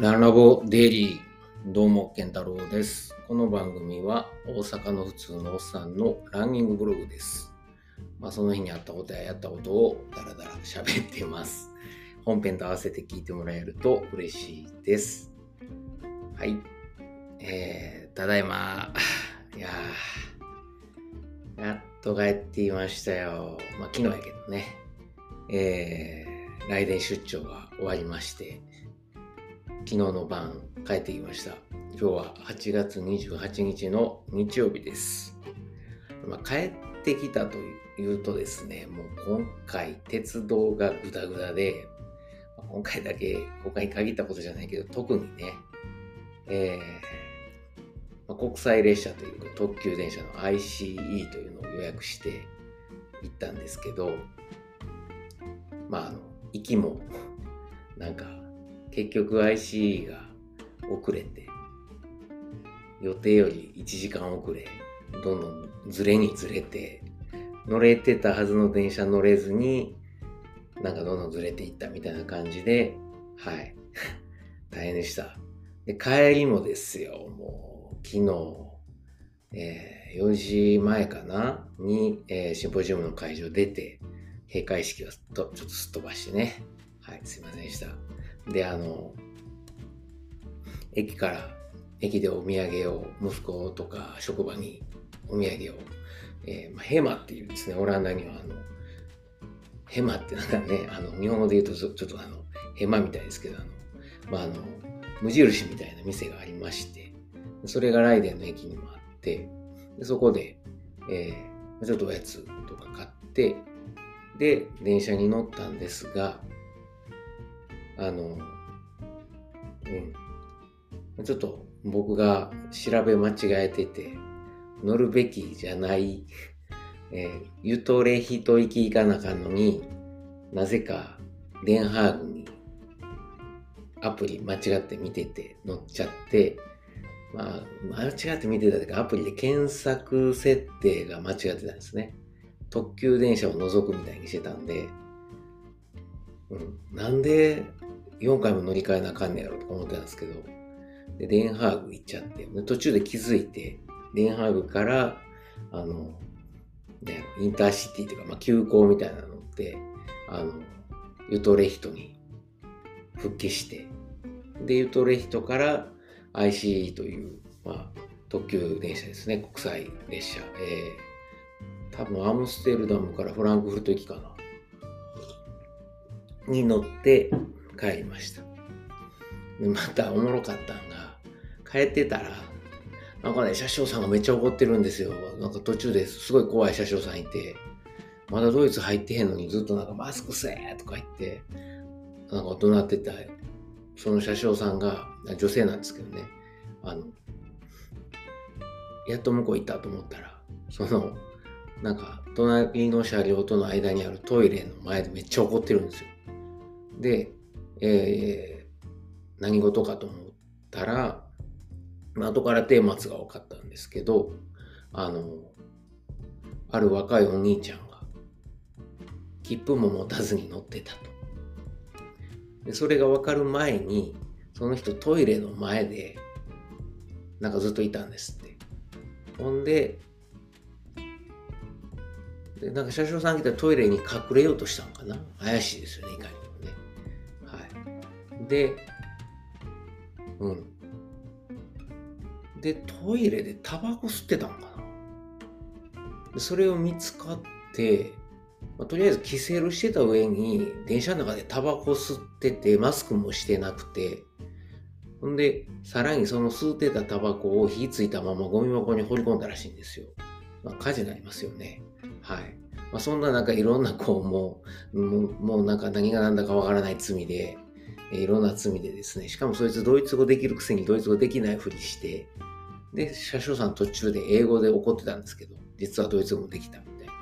ランラボデイリー、どうも、健太郎です。この番組は大阪の普通のおっさんのランニングブログです。まあ、その日にあったことややったことをダラダラ喋ってます。本編と合わせて聞いてもらえると嬉しいです。はい。えー、ただいま、いやー、やっと帰っていましたよ。まあ、昨日やけどね。えー、来年出張が終わりまして、昨日の晩帰ってきました。今日は8月28日の日曜日です。まあ、帰ってきたというとですね、もう今回鉄道がグダグダで、今回だけ、今回に限ったことじゃないけど、特にね、えーまあ国際列車というか特急電車の ICE というのを予約して行ったんですけど、まあ、あの、行きも、なんか、結局 ICE が遅れて、予定より1時間遅れ、どんどんずれにずれて、乗れてたはずの電車乗れずに、なんかどんどんずれていったみたいな感じで、はい。大変でした。で、帰りもですよ、もう、昨日、えー4時前かな？に、えーシンポジウムの会場出て、閉会式をとちょっとすっ飛ばしてね。はい、すいませんでした。で、あの、駅から、駅でお土産を、息子とか職場にお土産を、えーまあ、ヘマっていうですね、オランダにはあの、ヘマってなんかね、あの、日本語で言うとちょっとあの、ヘマみたいですけど、あの、まあ、あの、無印みたいな店がありまして、それがライデンの駅にもあって、でそこで、えーちょっとおやつとか買って、で、電車に乗ったんですが、あの、うん。ちょっと僕が調べ間違えてて、乗るべきじゃない、えーユトレヒト行き行かなかんのに、なぜかデンハーグにアプリ間違って見てて乗っちゃって、まあ、間違って見てたというか、アプリで検索設定が間違ってたんですね。特急電車を除くみたいにしてたんで、うん、なんで4回も乗り換えなあかんねやろと思ってたんですけど、で、デンハーグ行っちゃって、途中で気づいて、デンハーグから、あの、ね、インターシティというか、まあ、急行みたいなのって、あの、ユトレヒトに復帰して、で、ユトレヒトから ICE という、まあ、特急電車ですね、国際列車。えー、多分アムステルダムからフランクフルト行きかな。に乗って帰りました。で、またおもろかったんが、帰ってたら、なんかね、車掌さんがめっちゃ怒ってるんですよ。なんか途中ですごい怖い車掌さんいて、まだドイツ入ってへんのにずっとなんかマスクせーとか言って、なんか怒鳴ってた、その車掌さんが、女性なんですけどね、あの、やっと向こう行ったと思ったら、その、なんか、隣の車両との間にあるトイレの前でめっちゃ怒ってるんですよ。で、えー、何事かと思ったら、まあ後から顛末が分かったんですけど、あの、ある若いお兄ちゃんが、切符も持たずに乗ってたと。でそれが分かる前に、その人トイレの前で、なんかずっといたんですって。ほんで、でなんか車掌さん来たらトイレに隠れようとしたのかな？怪しいですよね、いかに。で、うん。で、トイレでタバコ吸ってたのかなそれを見つかって、まあとりあえずキセルしてた上に、電車の中でタバコ吸ってて、マスクもしてなくて、ほんで、さらにその吸ってたタバコを火ついたままゴミ箱に放り込んだらしいんですよ。まあ、火事になりますよね。はい。まあ、そんななんかいろんなこう、もう、もうなんか何が何だかわからない罪で、いろんな罪でですね、しかもそいつドイツ語できるくせにドイツ語できないふりして、で、車掌さん途中で英語で怒ってたんですけど、実はドイツ語もできたみたいな。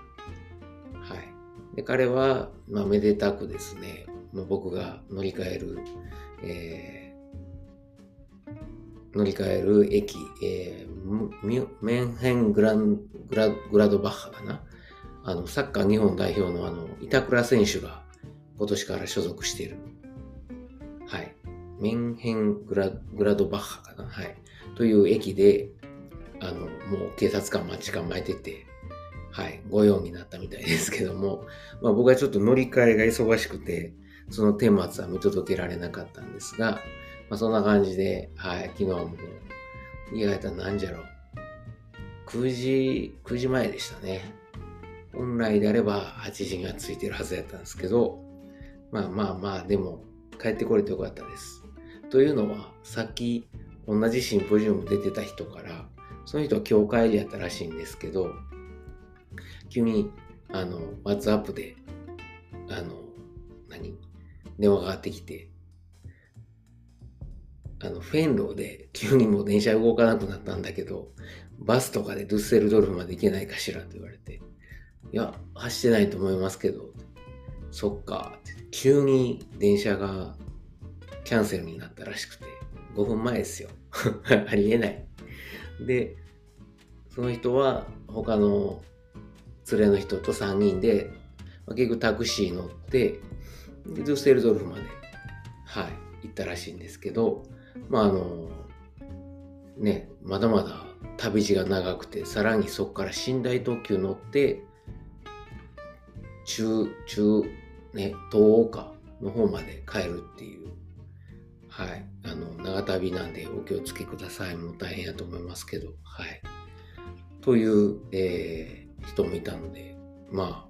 はい。で、彼は、まあ、めでたくですね、まあ僕が乗り換える、えー乗り換える駅、えーメンヘングラングラグラドバッハかな。あの、サッカー日本代表のあの、板倉選手が今年から所属している。はい。メンヘングラグラドバッハかな？はい。という駅で、あの、もう警察官待ち構えてて、はい、御用になったみたいですけども、まあ僕はちょっと乗り換えが忙しくて、その顛末は見届けられなかったんですが、まあそんな感じで、はい、昨日も、意外と何じゃろう。9時、9時前でしたね。本来であれば8時には着いてるはずやったんですけど、まあまあまあ、でも帰ってこれてよかったです。というのは、さっき同じシンポジウム出てた人から、その人は教会でやったらしいんですけど、急に、あの、WhatsApp で、あの、何？電話がかかってきて、あの、フェンローで急にもう電車動かなくなったんだけど、バスとかでドゥッセルドルフまで行けないかしらと言われて、いや、走ってないと思いますけど、そっか、急に電車がキャンセルになったらしくて、5分前ですよ。ありえない。で、その人は他の連れの人と3人で、結局タクシー乗って、デュッセルドルフまで、はい、行ったらしいんですけど、まああの、ね、まだまだ旅路が長くて、さらにそこから寝台特急乗って、中、中、ね、東岡の方まで帰るっていう、はい、あの、長旅なんでお気をつけください。もう大変やと思いますけど、はい。という、えー、人もいたので、ま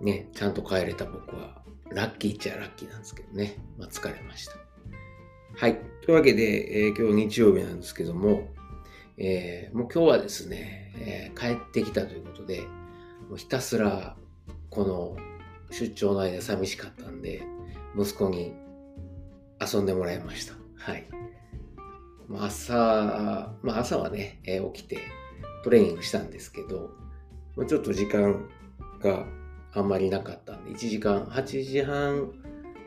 あ、ね、ちゃんと帰れた僕は、ラッキーっちゃラッキーなんですけどね、まあ疲れました。はい。というわけで、えー、今日日曜日なんですけども、えー、もう今日はですね、えー、帰ってきたということで、もうひたすらこの出張の間寂しかったんで、息子に遊んでもらいました。はい。ま、朝、まあ朝はね、えー、起きてトレーニングしたんですけど、まあ、ちょっと時間があんまりなかったんで、1時間、8時半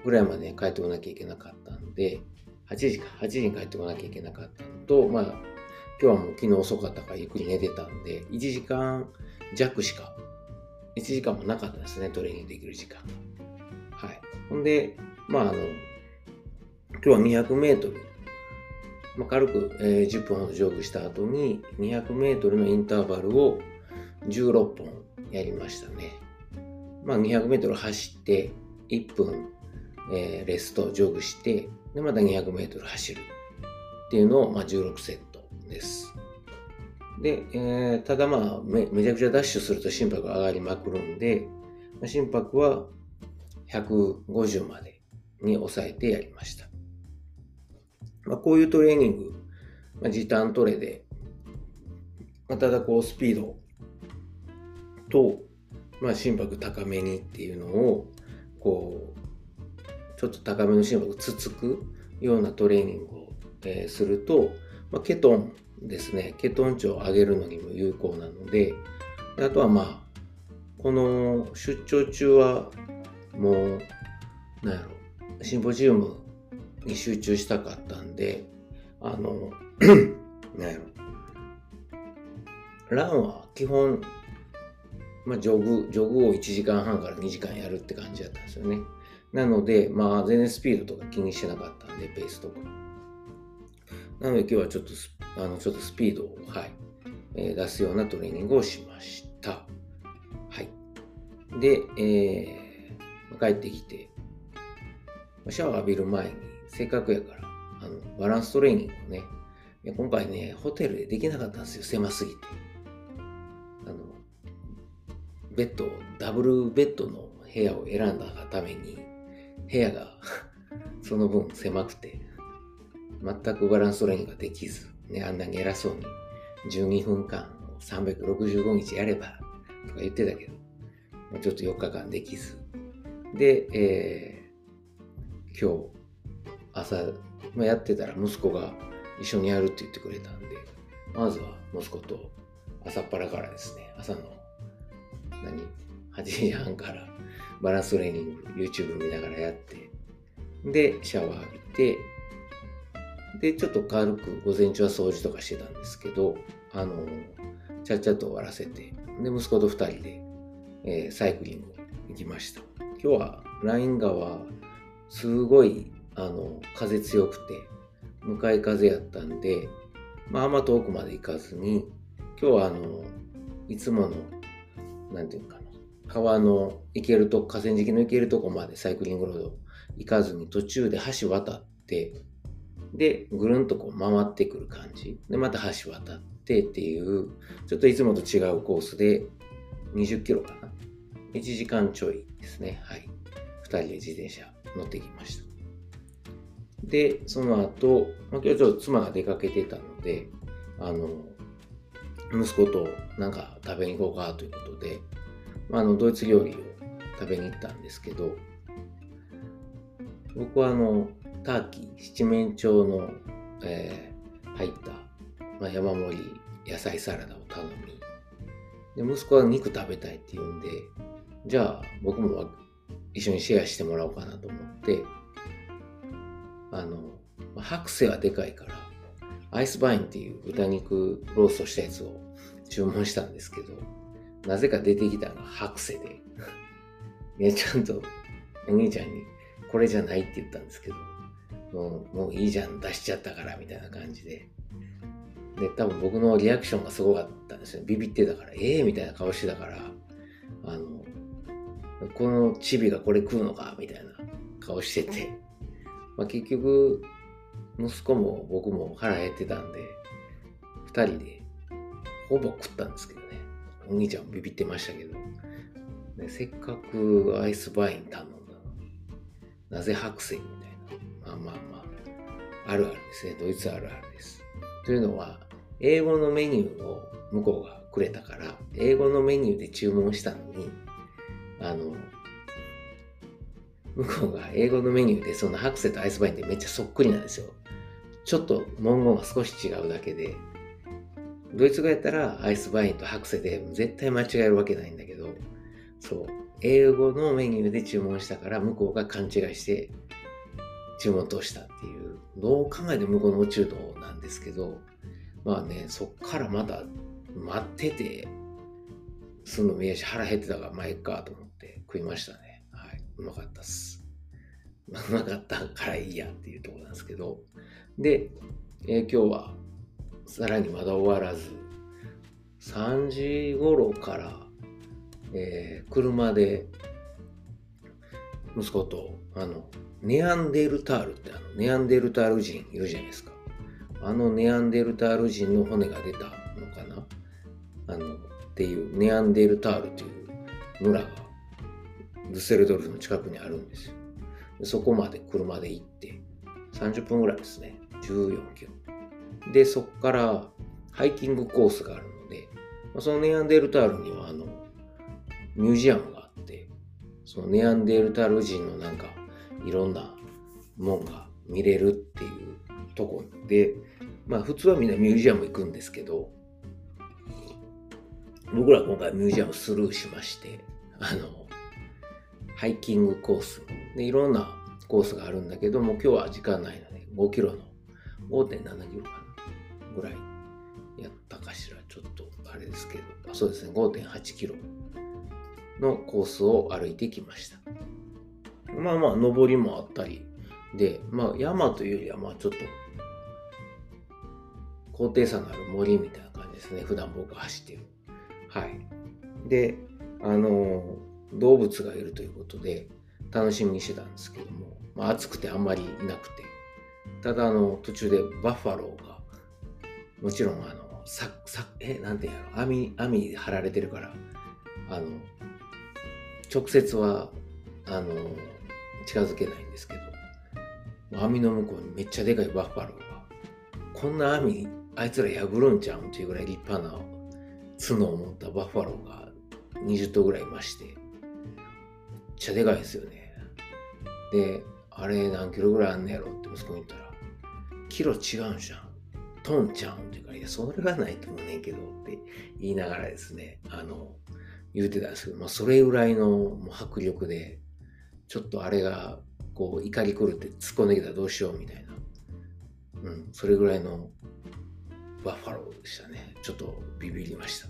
ぐらいまで帰ってこなきゃいけなかったんで、8時か、8時に帰ってこなきゃいけなかったのと、まあ、今日はもう昨日遅かったからゆっくり寝てたんで、1時間弱しか、1時間もなかったですね、トレーニングできる時間が。はい。ほんで、まあ、あの、今日は200メートル、まあ、軽く、えー、10分ほどジョグした後に、200メートルのインターバルを16本やりましたね。まあ、200メートル走って、1分、えー、レスト、ジョグして、で、また200メートル走るっていうのを、まあ、16セットです。で、えー、ただまあめ、めちゃくちゃダッシュすると心拍が上がりまくるんで、心拍は150までに抑えてやりました。まあ、こういうトレーニング、まあ、時短トレで、まあ、ただこうスピードと、まあ、心拍高めにっていうのを、こう、ちょっと高めの心拍つつくようなトレーニングを、えー、すると、まあ、ケトンですね、ケトン値を上げるのにも有効なので、あとはまあ、この出張中はもう、なんやろ、シンポジウムに集中したかったんで、あの、なんやろ、ランは基本、まあ、ジョグ、ジョグを1時間半から2時間やるって感じだったんですよね。なので、まあ、全然スピードとか気にしてなかったんで、ペースとか。なので今日はちょっとあのちょっとスピードを、はいえー、出すようなトレーニングをしました。はい。で、えー、帰ってきて、シャワー浴びる前に、せっかくやから、あのバランストレーニングをね、今回ね、ホテルでできなかったんですよ、狭すぎて。あの、ベッド、ダブルベッドの部屋を選んだがために、部屋が その分狭くて、全くバランストレーニングができず、ね、あんなに偉そうに12分間365日やればとか言ってたけど、ちょっと4日間できず。で、えー、今日朝、まあ、やってたら息子が一緒にやるって言ってくれたんで、まずは息子と朝っぱらからですね、朝の何 ?8 時半からバランストレーニング YouTube 見ながらやって、で、シャワー浴びて、で、ちょっと軽く午前中は掃除とかしてたんですけど、あの、ちゃっちゃっと終わらせて、で、息子と2人で、えー、サイクリング行きました。今日はライン川、すごいあの、風強くて、向かい風やったんで、まあ、あんま遠くまで行かずに、今日はあの、いつもの、なんていうかな、川の行けるとこ、河川敷の行けるとこまでサイクリングロード行かずに途中で橋渡って、で、ぐるんとこう回ってくる感じ。で、また橋渡ってっていう、ちょっといつもと違うコースで、20キロかな。1時間ちょいですね。はい。2人で自転車乗ってきました。で、その後、まあ、今日ちょっと妻が出かけてたので、あの、息子となんか食べに行こうかということで、まあ、あの、ドイツ料理を食べに行ったんですけど、僕はあの、ターキー、七面鳥の、えー、入った、まあ、山盛り野菜サラダを頼み、で、息子は肉食べたいって言うんで、じゃあ僕も一緒にシェアしてもらおうかなと思って、あの、白瀬はでかいから、アイスバインっていう豚肉ローストしたやつを注文したんですけど、なぜか出てきたのが白瀬で、ね、ちゃんとお兄ちゃんにこれじゃないって言ったんですけど、もうもういいじゃん、出しちゃったからみたいな感じで。で、多分僕のリアクションがすごかったんですよ。ビビってたから、ええー、みたいな顔してたから、あの、このチビがこれ食うのかみたいな顔してて、まあ、結局、息子も僕も腹減ってたんで、二人でほぼ食ったんですけどね。お兄ちゃんもビビってましたけど、ね、せっかくアイスバイン頼んだの、なぜ白線みたいな。まあまあまあ、あるあるですね。ドイツあるあるです。というのは、英語のメニューを向こうがくれたから、英語のメニューで注文したのに、あの、向こうが英語のメニューでその白瀬とアイスバインってめっちゃそっくりなんですよ。ちょっと文言が少し違うだけで、ドイツ語やったらアイスバインと白瀬で絶対間違えるわけないんだけど、そう、英語のメニューで注文したから向こうが勘違いして注文通したっていう、どう考えても向こうの宇宙道なんですけど、まあね、そっからまた待ってて、すんの見えし腹減ってたからまあいっかと思って食いましたね。はい。うまかったっす。うまかったからいいやっていうとこなんですけど。で、えー、今日はさらにまだ終わらず、3時頃から、えー、車で息子と、あの、ネアンデルタールってあの、ネアンデルタール人いるじゃないですか。あのネアンデルタール人の骨が出たのかな？あの、っていうネアンデルタールという村がルセルドルフの近くにあるんですよ。そこまで車で行って30分ぐらいですね。14キロ。で、そこからハイキングコースがあるので、そのネアンデルタールにはあのミュージアムがあって、そのネアンデルタール人のなんかいろんなもんが見れるっていうとこで、まあ普通はみんなミュージアム行くんですけど、僕ら今回ミュージアムスルーしまして、あの、ハイキングコースでいろんなコースがあるんだけども、今日は時間ないので5キロの5.7キロかなぐらいやったかしら。ちょっとあれですけど、そうですね、5.8キロのコースを歩いてきました。まあまあ、登りもあったり、で、まあ山というよりは、まあちょっと、高低差のある森みたいな感じですね。普段僕が走ってる。はい。で、あの、動物がいるということで、楽しみにしてたんですけども、まあ、暑くてあんまりいなくて、ただあの、途中でバッファローが、もちろんあの、さ、さ、え、なんていうの、網、網張られてるから、あの、直接は、あの、近づけないんですけど、網の向こうにめっちゃでかいバッファローが、こんな網、あいつら破るんちゃうんっていうぐらい立派な角を持ったバッファローが20頭ぐらいいまして、めっちゃでかいですよね。で、あれ何キロぐらいあんねやろって息子に言ったら、キロ違うんじゃん。トンちゃうんって言うから、いや、それがないと思うねんけどって言いながらですね、あの、言うてたんですけど、まあ、それぐらいのもう迫力で、ちょっとあれが、こう、怒り狂って突っ込んできたらどうしようみたいな。うん、それぐらいのバッファローでしたね。ちょっとビビりました。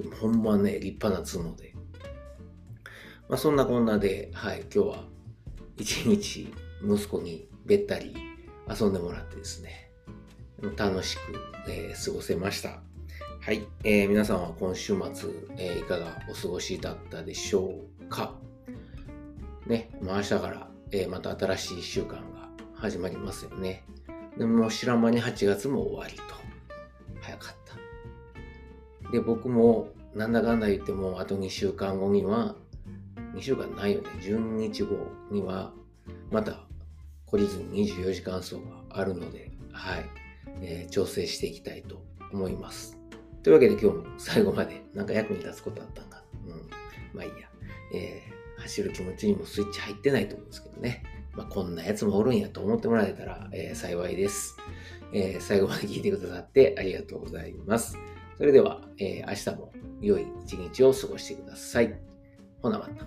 でもほんまね、立派な角で。まあそんなこんなで、はい、今日は一日息子にべったり遊んでもらってですね、楽しく、えー、過ごせました。はい、えー、皆さんは今週末、えー、いかがお過ごしだったでしょうか？ね、もう明日から、えー、また新しい1週間が始まりますよね。でも知らん間に8月も終わりと。早かった。で、僕もなんだかんだ言ってもあと2週間後には、2週間ないよね。12日後には、また懲りずに24時間走があるので、はい、えー、調整していきたいと思います。というわけで今日も最後までなんか役に立つことあったんか。うん。まあいいや。えー、走る気持ちにもスイッチ入ってないと思うんですけどね。まあこんなやつもおるんやと思ってもらえたら、えー、幸いです。えー、最後まで聞いてくださってありがとうございます。それでは、えー、明日も良い一日を過ごしてください。ほなまた。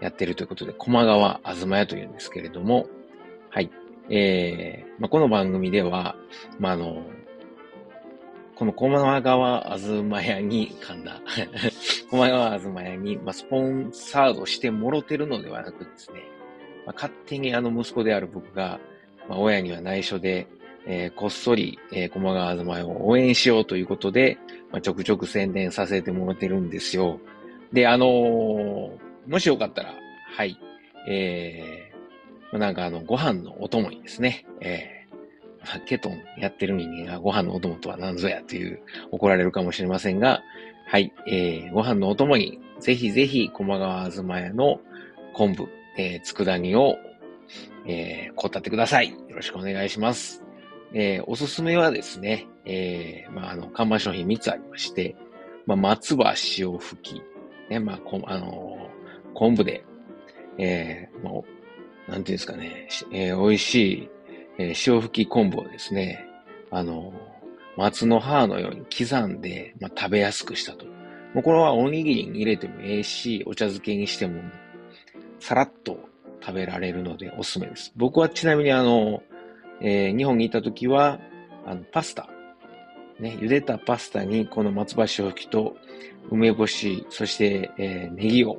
やってるということで、駒川あずま屋というんですけれども、はい。えー、まあ、この番組では、まあ、あの、この駒川あずま屋に、噛んだ。駒川あずま屋に、まあ、スポンサードしてもろてるのではなくですね、まあ、勝手にあの息子である僕が、まあ、親には内緒で、えー、こっそり、えー、駒川あずま屋を応援しようということで、まあ、ちょくちょく宣伝させてもらってるんですよ。で、あのー、もしよかったら、はい、えー、なんかあの、ご飯のお供にですね、えー、ケトンやってる人間がご飯のお供とは何ぞやという怒られるかもしれませんが、はい、えー、ご飯のお供に、ぜひぜひ、駒川あずま屋の昆布、えー、佃煮を、えー、こたってください。よろしくお願いします。えー、おすすめはですね、えー、まあ、あの、看板商品3つありまして、まあ、松葉塩吹き、ね、まあ、こあの、昆布で、えー、もう、なんていうんですかね、えー、美味しい、えー、塩吹き昆布をですね、あの、松の葉のように刻んで、まあ、食べやすくしたと。もうこれはおにぎりに入れてもええし、お茶漬けにしても、さらっと食べられるのでおすすめです。僕はちなみにあの、えー、日本にいた時は、あの、パスタ、ね、茹でたパスタにこの松葉塩吹きと梅干し、そして、えー、ネギを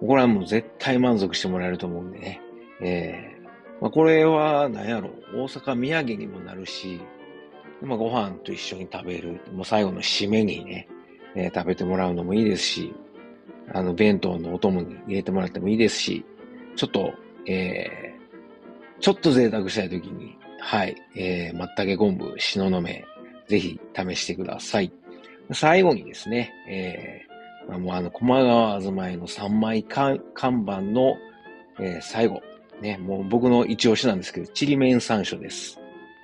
これはもう絶対満足してもらえると思うんでね。えー、まあ、これは何やろ、大阪土産にもなるし、まあ、ご飯と一緒に食べる、もう最後の締めにね、えー、食べてもらうのもいいですし、あの、弁当のお供に入れてもらってもいいですし、ちょっと、えー、ちょっと贅沢したいときに、はい、えー、松茸昆布、しののめ、ぜひ試してください。最後にですね、えー、もうあの、駒川あずまいの3枚看板の、えー、最後、ね、もう僕の一押しなんですけど、ちりめん山椒です。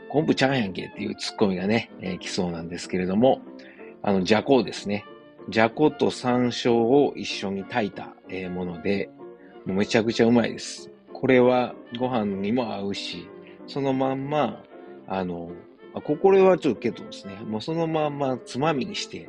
昆布ちゃんやんけっていうツッコミがね、えー、来そうなんですけれども、あの、じゃこですね。じゃこと山椒を一緒に炊いた、えー、もので、もうめちゃくちゃうまいです。これはご飯にも合うし、そのまんま、あの、あ、これはちょっとケトですね。もうそのまんまつまみにして、